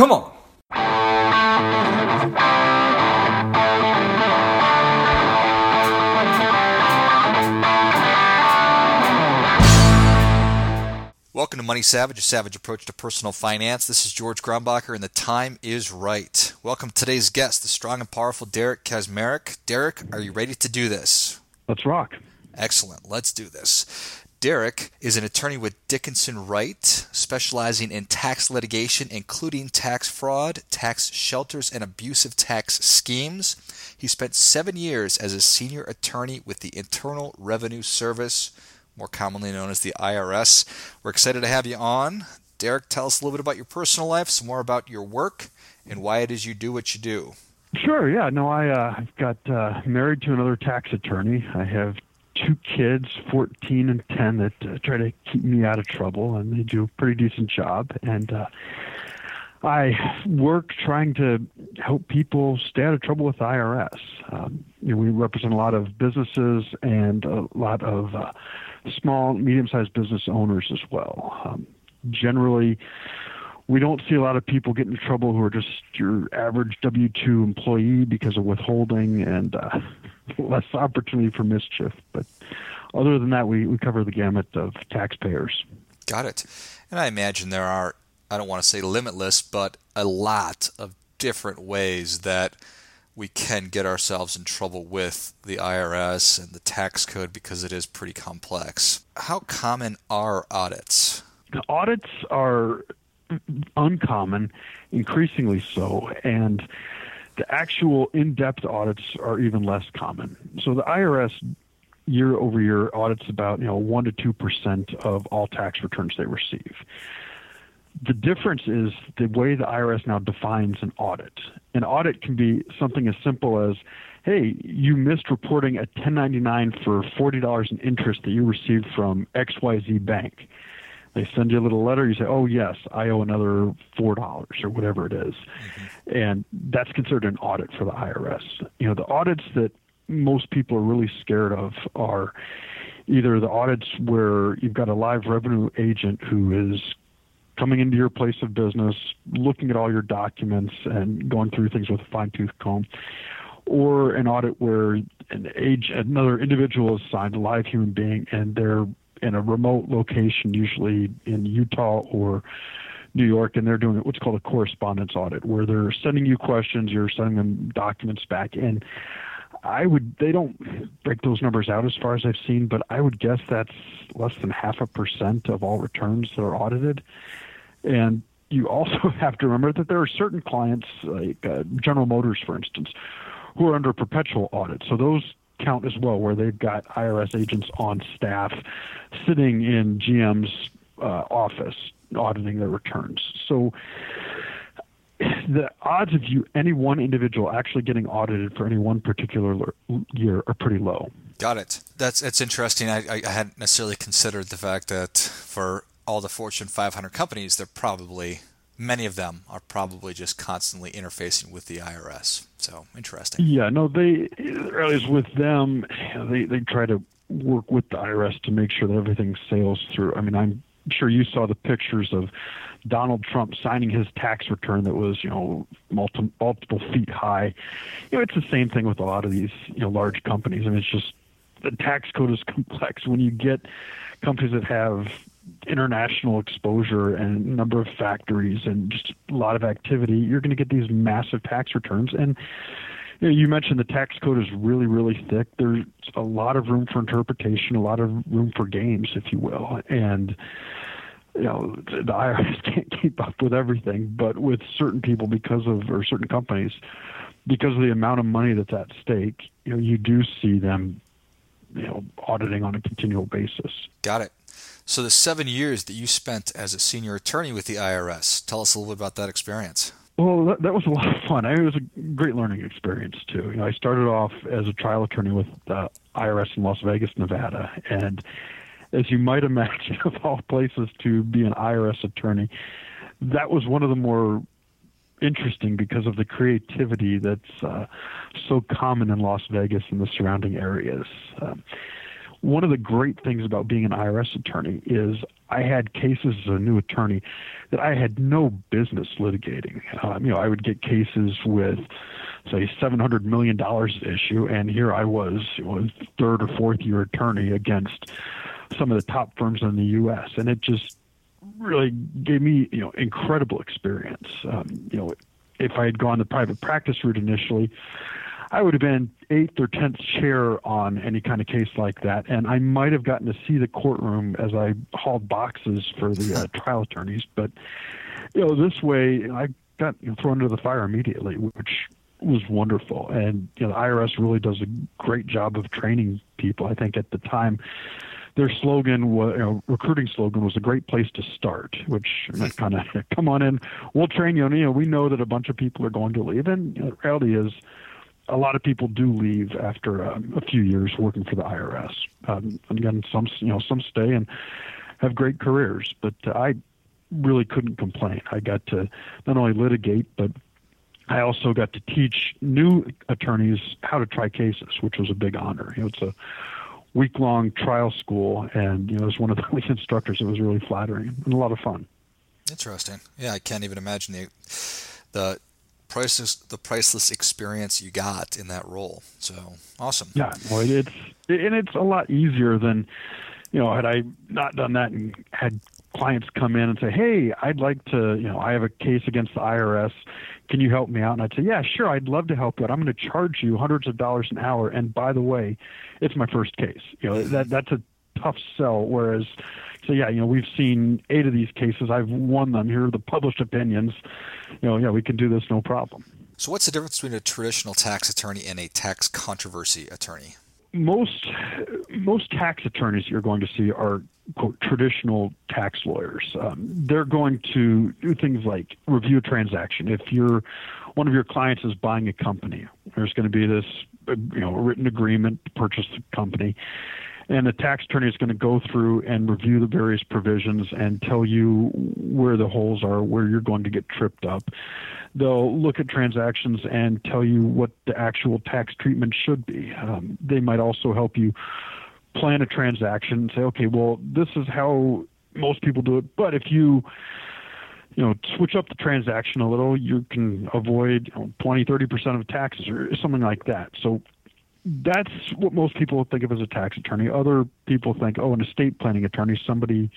Come on. Welcome to Money Savage, a savage approach to personal finance. This is George Grombacher, and the time is right. Welcome to today's guest, the strong and powerful Derek Kaczmarek. Derek, are you ready to do this? Let's rock. Excellent. Let's do this. Derek is an attorney with Dickinson Wright, specializing in tax litigation, including tax fraud, tax shelters, and abusive tax schemes. He spent seven years as a senior attorney with the Internal Revenue Service, more commonly known as the IRS. We're excited to have you on. Derek, tell us a little bit about your personal life, some more about your work, and why it is you do what you do. Sure. Yeah. No, I uh, got uh, married to another tax attorney. I have two kids, 14 and 10, that uh, try to keep me out of trouble, and they do a pretty decent job. And uh, I work trying to help people stay out of trouble with IRS. Um, you know, we represent a lot of businesses and a lot of uh, small, medium-sized business owners as well. Um, generally, we don't see a lot of people get into trouble who are just your average W 2 employee because of withholding and uh, less opportunity for mischief. But other than that, we, we cover the gamut of taxpayers. Got it. And I imagine there are, I don't want to say limitless, but a lot of different ways that we can get ourselves in trouble with the IRS and the tax code because it is pretty complex. How common are audits? Audits are uncommon, increasingly so, and the actual in-depth audits are even less common. So the IRS year over year audits about you know one to two percent of all tax returns they receive. The difference is the way the IRS now defines an audit. An audit can be something as simple as, hey, you missed reporting a 1099 for $40 in interest that you received from XYZ Bank they send you a little letter. You say, "Oh yes, I owe another four dollars or whatever it is. Mm-hmm. and that's considered an audit for the IRS. You know, the audits that most people are really scared of are either the audits where you've got a live revenue agent who is coming into your place of business, looking at all your documents and going through things with a fine tooth comb, or an audit where an age another individual is signed, a live human being, and they're in a remote location, usually in Utah or New York, and they're doing what's called a correspondence audit, where they're sending you questions, you're sending them documents back, and I would they don't break those numbers out as far as I've seen, but I would guess that's less than half a percent of all returns that are audited, and you also have to remember that there are certain clients, like uh, General Motors, for instance, who are under perpetual audit. So those count as well, where they've got IRS agents on staff sitting in GM's uh, office auditing their returns. So the odds of you any one individual actually getting audited for any one particular year are pretty low. Got it. That's it's interesting. I, I hadn't necessarily considered the fact that for all the Fortune 500 companies, they're probably many of them are probably just constantly interfacing with the IRS. So interesting. Yeah, no, they least with them, they they try to work with the IRS to make sure that everything sails through. I mean, I'm sure you saw the pictures of Donald Trump signing his tax return that was, you know, multiple, multiple feet high. You know, it's the same thing with a lot of these, you know, large companies. I mean, it's just the tax code is complex. When you get companies that have international exposure and number of factories and just a lot of activity, you're going to get these massive tax returns. And you, know, you mentioned the tax code is really, really thick. There's a lot of room for interpretation, a lot of room for games, if you will. And you know, the IRS can't keep up with everything, but with certain people because of or certain companies, because of the amount of money that's at stake, you know, you do see them, you know, auditing on a continual basis. Got it. So, the seven years that you spent as a senior attorney with the IRS, tell us a little bit about that experience. Well, that, that was a lot of fun. I, it was a great learning experience too. You know, I started off as a trial attorney with the IRS in Las Vegas, Nevada, and as you might imagine, of all places to be an IRS attorney, that was one of the more interesting because of the creativity that's uh, so common in Las Vegas and the surrounding areas. Um, one of the great things about being an IRS attorney is I had cases as a new attorney that I had no business litigating. Um, you know, I would get cases with, say, seven hundred million dollars issue, and here I was, you know, third or fourth year attorney against some of the top firms in the U.S., and it just really gave me, you know, incredible experience. Um, you know, if I had gone the private practice route initially, I would have been eighth or tenth chair on any kind of case like that, and I might have gotten to see the courtroom as I hauled boxes for the uh, trial attorneys. But you know, this way I got you know, thrown into the fire immediately, which was wonderful. And you know, the IRS really does a great job of training people. I think at the time their slogan was, you know, recruiting slogan was a great place to start, which kind of come on in, we'll train you. And, you know, we know that a bunch of people are going to leave, and you know, the reality is a lot of people do leave after um, a few years working for the IRS. Um, again, some you know some stay and have great careers, but uh, I really couldn't complain. I got to not only litigate, but I also got to teach new attorneys how to try cases, which was a big honor. You know, it's a week long trial school, and you know, as one of the lead instructors, it was really flattering and a lot of fun. Interesting. Yeah, I can't even imagine the the priceless the priceless experience you got in that role. So awesome. Yeah, well, it's and it's a lot easier than you know had I not done that and had clients come in and say, "Hey, I'd like to, you know, I have a case against the IRS. Can you help me out?" And I'd say, "Yeah, sure, I'd love to help, but I'm going to charge you hundreds of dollars an hour. And by the way, it's my first case. You know, that that's a tough sell. Whereas, so yeah, you know, we've seen eight of these cases. I've won them. Here are the published opinions. You know, yeah, we can do this no problem. So, what's the difference between a traditional tax attorney and a tax controversy attorney? Most most tax attorneys you're going to see are quote, traditional tax lawyers. Um, they're going to do things like review a transaction. If you're one of your clients is buying a company, there's going to be this you know written agreement to purchase the company and the tax attorney is going to go through and review the various provisions and tell you where the holes are, where you're going to get tripped up. They'll look at transactions and tell you what the actual tax treatment should be. Um, they might also help you plan a transaction and say, okay, well, this is how most people do it, but if you you know, switch up the transaction a little, you can avoid you know, 20, 30% of taxes or something like that. So that's what most people think of as a tax attorney. Other people think, oh, an estate planning attorney, somebody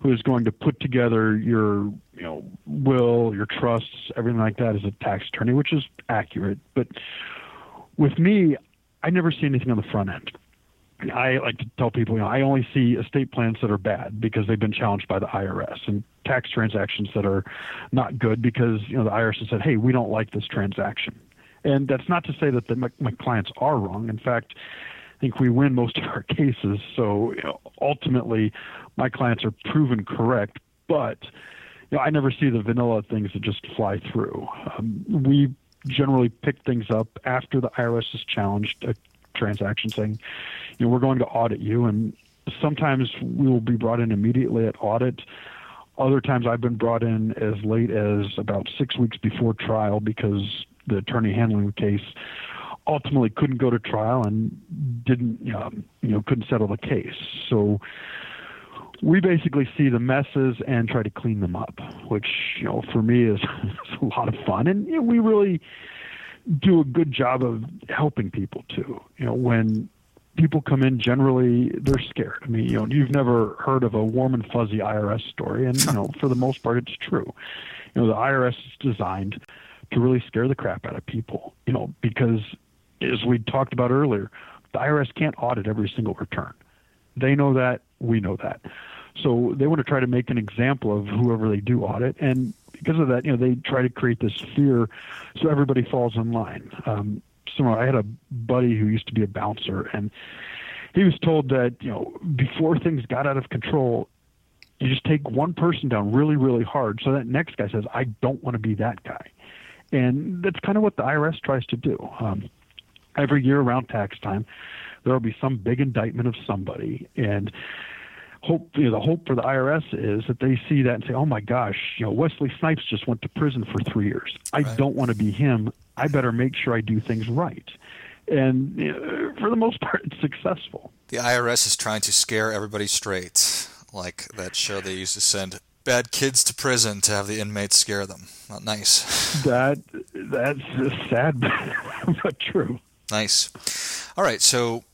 who is going to put together your, you know, will, your trusts, everything like that, is a tax attorney, which is accurate. But with me, I never see anything on the front end. I like to tell people, you know, I only see estate plans that are bad because they've been challenged by the IRS, and tax transactions that are not good because you know the IRS has said, hey, we don't like this transaction. And that's not to say that the, my, my clients are wrong. In fact, I think we win most of our cases. So you know, ultimately, my clients are proven correct. But you know, I never see the vanilla things that just fly through. Um, we generally pick things up after the IRS has challenged a transaction, saying, you know, we're going to audit you, and sometimes we will be brought in immediately at audit. Other times I've been brought in as late as about six weeks before trial because the attorney handling the case ultimately couldn't go to trial and didn't um, you know couldn't settle the case. So we basically see the messes and try to clean them up, which you know for me is, is a lot of fun, and you know, we really do a good job of helping people too. You know when people come in generally they're scared. I mean, you know, you've never heard of a warm and fuzzy IRS story, and you know, for the most part, it's true. You know, the IRS is designed to really scare the crap out of people, you know, because as we talked about earlier, the IRS can't audit every single return. They know that, we know that. So they want to try to make an example of whoever they do audit, and because of that, you know, they try to create this fear so everybody falls in line. Um, so I had a buddy who used to be a bouncer, and he was told that you know before things got out of control, you just take one person down really, really hard, so that next guy says, "I don't want to be that guy." And that's kind of what the IRS tries to do. Um, every year around tax time, there will be some big indictment of somebody, and hope you know, the hope for the IRS is that they see that and say, "Oh my gosh, you know Wesley Snipes just went to prison for three years. I right. don't want to be him. I better make sure I do things right." and you know, for the most part, it's successful. The IRS is trying to scare everybody straight, like that show they used to send bad kids to prison to have the inmates scare them. Not nice. That that's sad, but true. Nice. All right, so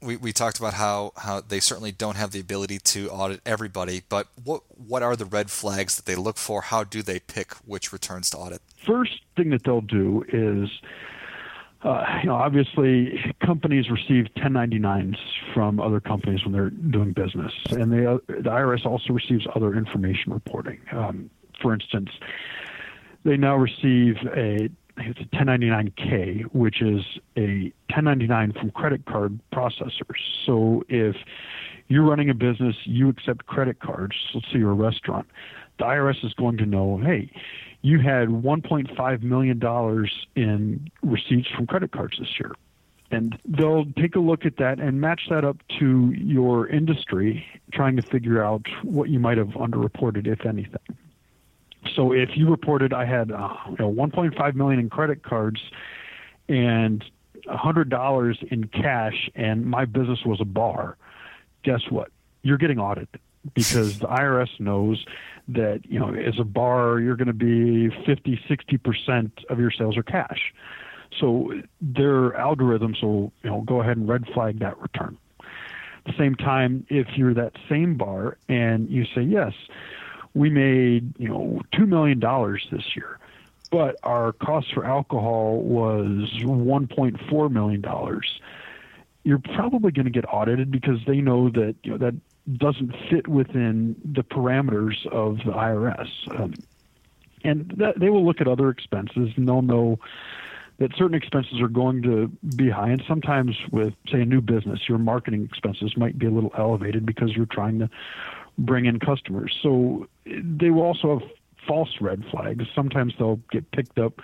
we, we talked about how, how they certainly don't have the ability to audit everybody, but what what are the red flags that they look for? How do they pick which returns to audit? First thing that they'll do is, uh, you know, obviously companies receive 1099s from other companies when they're doing business, and they, uh, the IRS also receives other information reporting. Um, for instance, they now receive a it's a 1099K, which is a 1099 from credit card processors. So if you're running a business, you accept credit cards, let's say you're a restaurant, the IRS is going to know, hey, you had $1.5 million in receipts from credit cards this year. And they'll take a look at that and match that up to your industry, trying to figure out what you might have underreported, if anything. So if you reported I had uh, you know, 1.5 million in credit cards and $100 in cash, and my business was a bar, guess what? You're getting audited because the IRS knows that you know as a bar you're going to be 50 60% of your sales are cash so their algorithms will you know go ahead and red flag that return at the same time if you're that same bar and you say yes we made you know two million dollars this year, but our cost for alcohol was one point four million dollars. You're probably going to get audited because they know that you know that doesn't fit within the parameters of the IRS, um, and that, they will look at other expenses and they'll know that certain expenses are going to be high. And sometimes with, say, a new business, your marketing expenses might be a little elevated because you're trying to bring in customers. So they will also have false red flags. Sometimes they'll get picked up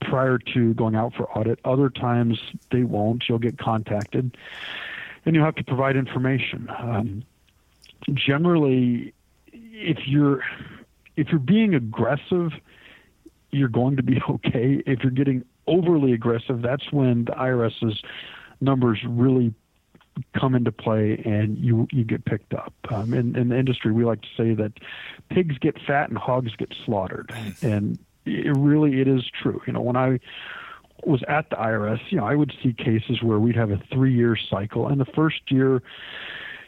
prior to going out for audit. Other times they won't. You'll get contacted, and you'll have to provide information. Um, generally, if you're if you're being aggressive, you're going to be okay. If you're getting overly aggressive, that's when the IRS's numbers really come into play and you you get picked up. Um, in, in the industry, we like to say that pigs get fat and hogs get slaughtered, and it really it is true. You know, when I was at the IRS, you know, I would see cases where we'd have a three-year cycle, and the first year,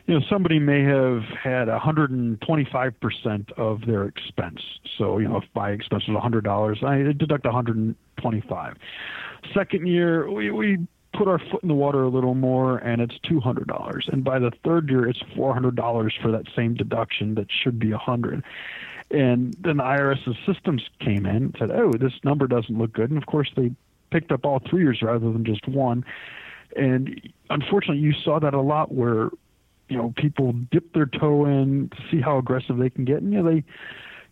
you know, somebody may have had 125% of their expense. So, you know, if my expense was $100, I deduct 125. Second year, we, we put our foot in the water a little more and it's $200 and by the third year it's $400 for that same deduction that should be 100 and then the IRS's systems came in and said oh this number doesn't look good and of course they picked up all three years rather than just one and unfortunately you saw that a lot where you know people dip their toe in to see how aggressive they can get and you know they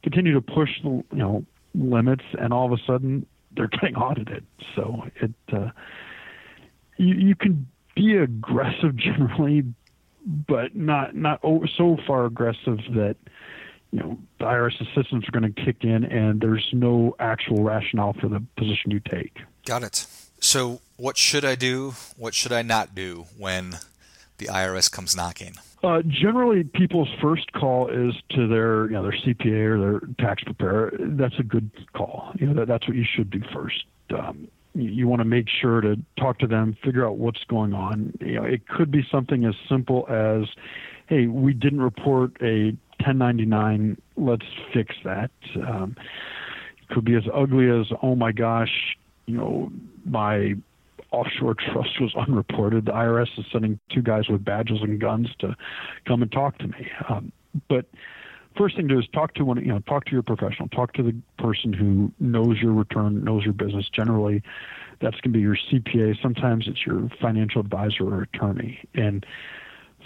continue to push the you know limits and all of a sudden they're getting audited so it uh you, you can be aggressive generally, but not not so far aggressive that you know the IRS systems are going to kick in and there's no actual rationale for the position you take. Got it. So, what should I do? What should I not do when the IRS comes knocking? Uh, generally, people's first call is to their, you know, their CPA or their tax preparer. That's a good call. You know, that, that's what you should do first. Um, you want to make sure to talk to them, figure out what's going on. You know, it could be something as simple as, "Hey, we didn't report a 1099. Let's fix that." Um, it could be as ugly as, "Oh my gosh, you know, my offshore trust was unreported. The IRS is sending two guys with badges and guns to come and talk to me." Um, but first thing to do is talk to one, you know, talk to your professional, talk to the person who knows your return, knows your business. Generally, that's going to be your CPA. Sometimes it's your financial advisor or attorney, and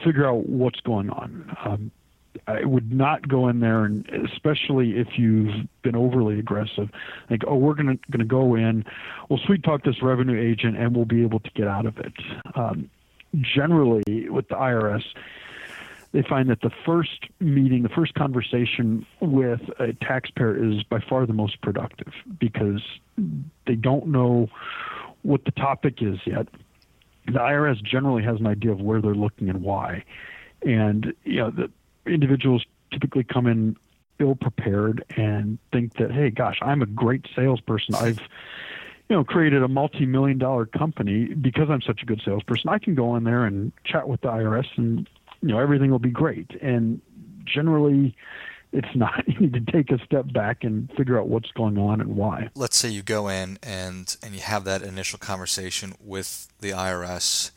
figure out what's going on. Um, I would not go in there, and especially if you've been overly aggressive, think, oh, we're going to going to go in, we'll sweet talk this revenue agent, and we'll be able to get out of it. Um, generally, with the IRS, they find that the first meeting, the first conversation with a taxpayer is by far the most productive because they don't know what the topic is yet. the IRS generally has an idea of where they're looking and why. And you know, the individuals typically come in ill prepared and think that, hey, gosh, I'm a great salesperson. I've you know created a multi-million dollar company because I'm such a good salesperson. I can go in there and chat with the IRS, and you know everything will be great. And generally, it's not. You need to take a step back and figure out what's going on and why. Let's say you go in and and you have that initial conversation with the IRS,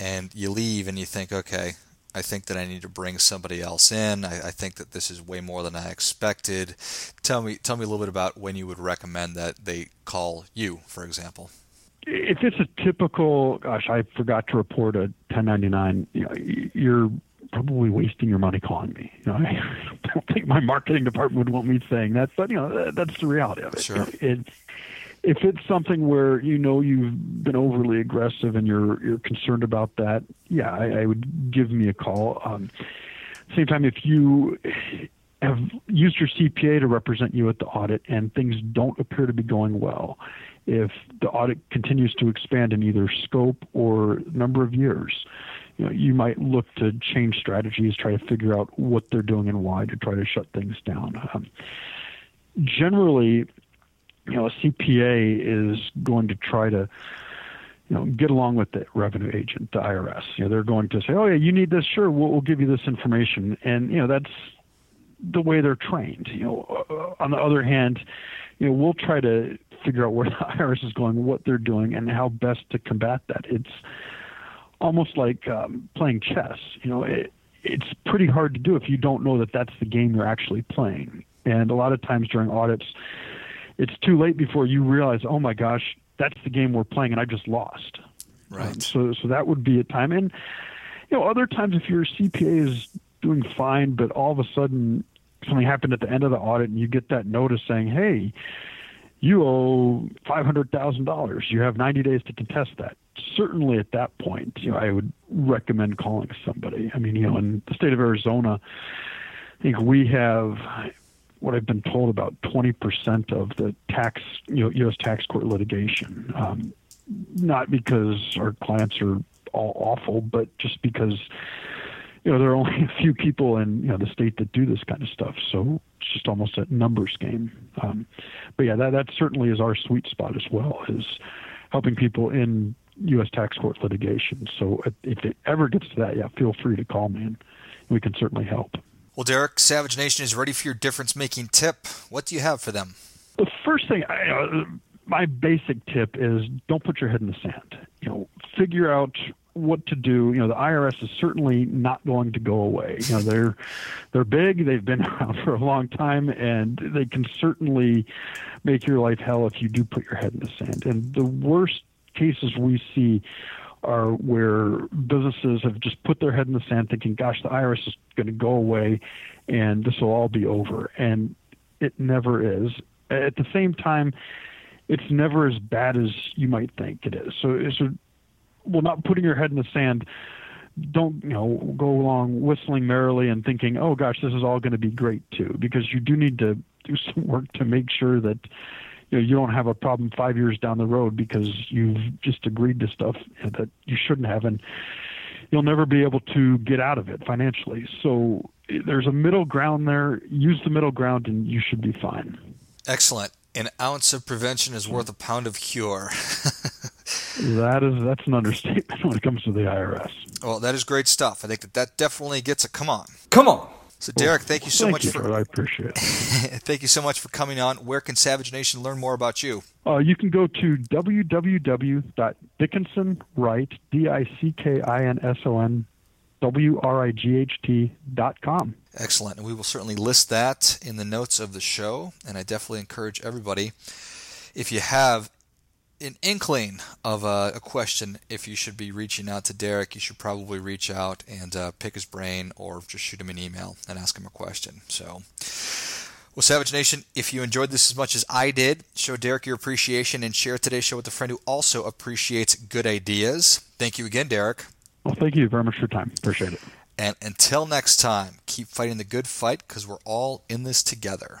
and you leave and you think, okay, I think that I need to bring somebody else in. I, I, think that this is way more than I expected. Tell me, tell me a little bit about when you would recommend that they call you, for example. If it's a typical, gosh, I forgot to report a 1099. You know, you're probably wasting your money calling me. You know, I don't think my marketing department would want me saying that, but you know, that's the reality of it. Sure. It, if it's something where you know you've been overly aggressive and you're you're concerned about that, yeah, I, I would give me a call. Um, same time, if you have used your CPA to represent you at the audit and things don't appear to be going well, if the audit continues to expand in either scope or number of years, you know, you might look to change strategies, try to figure out what they're doing and why to try to shut things down. Um, generally, you know, a CPA is going to try to, you know, get along with the revenue agent, the IRS. You know, they're going to say, "Oh yeah, you need this. Sure, we'll, we'll give you this information." And you know, that's the way they're trained. You know, uh, on the other hand, you know, we'll try to figure out where the IRS is going, what they're doing, and how best to combat that. It's almost like um, playing chess. You know, it, it's pretty hard to do if you don't know that that's the game you're actually playing. And a lot of times during audits, it's too late before you realize, oh my gosh, that's the game we're playing, and I just lost. Right. Um, so, so that would be a time. And you know, other times if your CPA is doing fine, but all of a sudden something happened at the end of the audit, and you get that notice saying, hey, you owe five hundred thousand dollars. You have ninety days to contest that. Certainly, at that point, you know, I would recommend calling somebody. I mean, you know, in the state of Arizona, I think we have what I've been told about 20% of the tax, you know, U.S. tax court litigation. Um, not because our clients are all awful, but just because you know there are only a few people in you know the state that do this kind of stuff. So it's just almost a numbers game. Um, but yeah, that that certainly is our sweet spot as well is helping people in U.S. tax court litigation. So if it ever gets to that, yeah, feel free to call me and we can certainly help. Well, Derek, Savage Nation is ready for your difference making tip. What do you have for them? The first thing, I, uh, my basic tip is don't put your head in the sand. You know, figure out what to do. You know, the IRS is certainly not going to go away. You know, they're they're big. They've been around for a long time, and they can certainly make your life hell if you do put your head in the sand. And the worst cases we see are where businesses have just put their head in the sand thinking, gosh, the IRS is going to go away and this will all be over. And it never is. At the same time, it's never as bad as you might think it is. So, so well, not putting your head in the sand, don't you know go along whistling merrily and thinking, oh gosh, this is all going to be great too, because you do need to do some work to make sure that you know you don't have a problem five years down the road because you've just agreed to stuff that you shouldn't have and you'll never be able to get out of it financially. So there's a middle ground there. Use the middle ground and you should be fine. Excellent. An ounce of prevention is worth a pound of cure. That is that's an understatement when it comes to the irs well that is great stuff. I think that that definitely gets a come on. Come on so, Derek, thank you so thank much you, for. I appreciate it. thank you so much for coming on. Where can Savage Nation learn more about you? Uh, you can go to www.dickinsonwright, D-I-C-K-I-N-S-O-N, W-R-I-G-H-T dot com. Excellent. And we will certainly list that in the notes of the show. And I definitely encourage everybody, if you have an inkling of a, a, question if you should be reaching out to Derek, you should probably reach out and uh, pick his brain or just shoot him an email and ask him a question. So, well, Savage Nation, if you enjoyed this as much as I did, show Derek your appreciation and share today's show with a friend who also appreciates good ideas. Thank you again, Derek. Well, thank you very much for your time. Appreciate it. And until next time, keep fighting the good fight because we're all in this together.